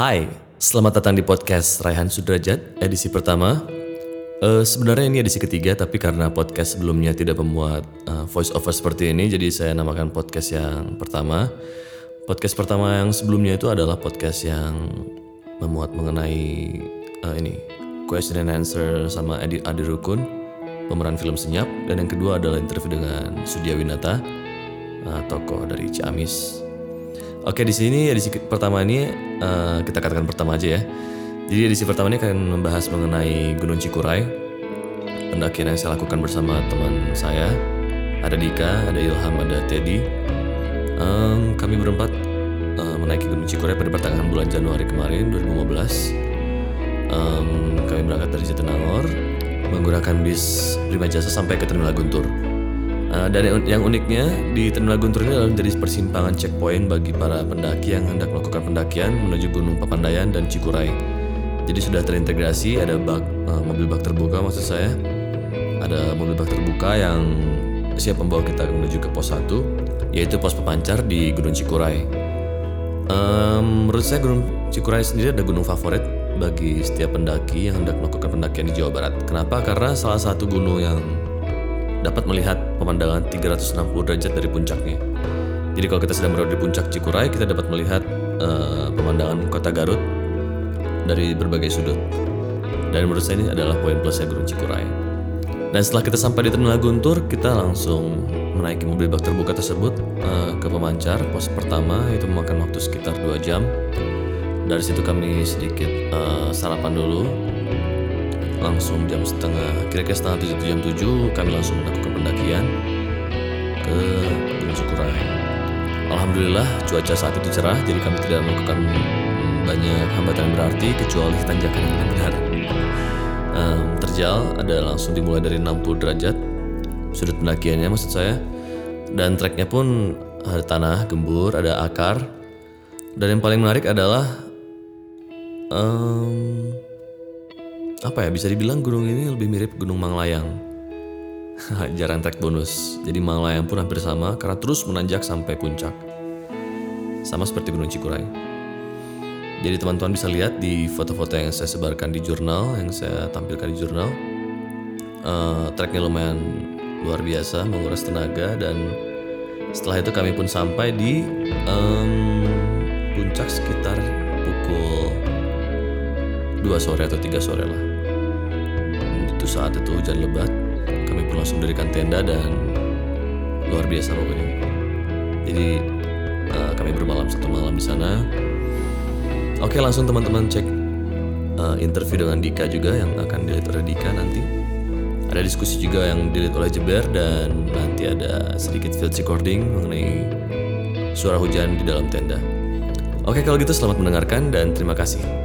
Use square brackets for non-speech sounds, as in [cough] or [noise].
Hai, selamat datang di podcast Raihan Sudrajat, edisi pertama. Eh, sebenarnya ini edisi ketiga, tapi karena podcast sebelumnya tidak memuat eh, voice over seperti ini, jadi saya namakan podcast yang pertama. Podcast pertama yang sebelumnya itu adalah podcast yang memuat mengenai eh, ini question and answer sama Adi, Adi Rukun, pemeran film Senyap, dan yang kedua adalah interview dengan Sudia Winata, eh, tokoh dari Ciamis. Oke di sini edisi pertama ini eh, kita katakan pertama aja ya. Jadi edisi pertama ini akan membahas mengenai Gunung Cikuray, pendakian yang saya lakukan bersama teman saya. Ada Dika, ada Ilham, ada Teddy. Em, kami berempat eh, menaiki Gunung Cikuray pada pertengahan bulan Januari kemarin 2015. Em, kami berangkat dari Jatinangor menggunakan bis Prima Jasa sampai ke Terminal Guntur. Uh, dan yang, uniknya di Terminal Guntur ini adalah menjadi persimpangan checkpoint bagi para pendaki yang hendak melakukan pendakian menuju Gunung Papandayan dan Cikuray. Jadi sudah terintegrasi ada bak uh, mobil bak terbuka maksud saya. Ada mobil bak terbuka yang siap membawa kita menuju ke pos 1 yaitu pos pemancar di Gunung Cikuray. Em, menurut saya Gunung Cikuray sendiri ada gunung favorit bagi setiap pendaki yang hendak melakukan pendakian di Jawa Barat. Kenapa? Karena salah satu gunung yang dapat melihat pemandangan 360 derajat dari puncaknya. Jadi kalau kita sedang berada di puncak Cikuray, kita dapat melihat eh, pemandangan kota Garut dari berbagai sudut. Dan menurut saya ini adalah poin plusnya Gunung Cikuray. Dan setelah kita sampai di Terminal Guntur, kita langsung menaiki mobil bak terbuka tersebut eh, ke pemancar pos pertama itu memakan waktu sekitar 2 jam. Dari situ kami sedikit eh, sarapan dulu, langsung jam setengah kira-kira setengah tujuh jam tujuh kami langsung melakukan pendakian ke Gunung Cikuray. Alhamdulillah cuaca saat itu cerah jadi kami tidak melakukan banyak hambatan yang berarti kecuali tanjakan yang benar-benar em, terjal ada langsung dimulai dari 60 derajat sudut pendakiannya maksud saya. Dan treknya pun ada tanah gembur ada akar. Dan yang paling menarik adalah em, apa ya bisa dibilang gunung ini lebih mirip gunung Manglayang. [laughs] Jarang trek bonus. Jadi Manglayang pun hampir sama karena terus menanjak sampai puncak. Sama seperti gunung Cikuray. Jadi teman-teman bisa lihat di foto-foto yang saya sebarkan di jurnal yang saya tampilkan di jurnal. Eh, treknya lumayan luar biasa menguras tenaga dan setelah itu kami pun sampai di em, puncak sekitar 2 sore atau 3 sore lah. Itu saat itu hujan lebat kami pun langsung mendirikan tenda dan luar biasa pokoknya. Jadi eh, kami bermalam satu malam di sana. Oke langsung teman-teman cek eh, interview dengan Dika juga yang akan dilihat oleh Dika nanti. Ada diskusi juga yang dilihat oleh Jeber dan nanti ada sedikit field recording mengenai suara hujan di dalam tenda. Oke kalau gitu selamat mendengarkan dan terima kasih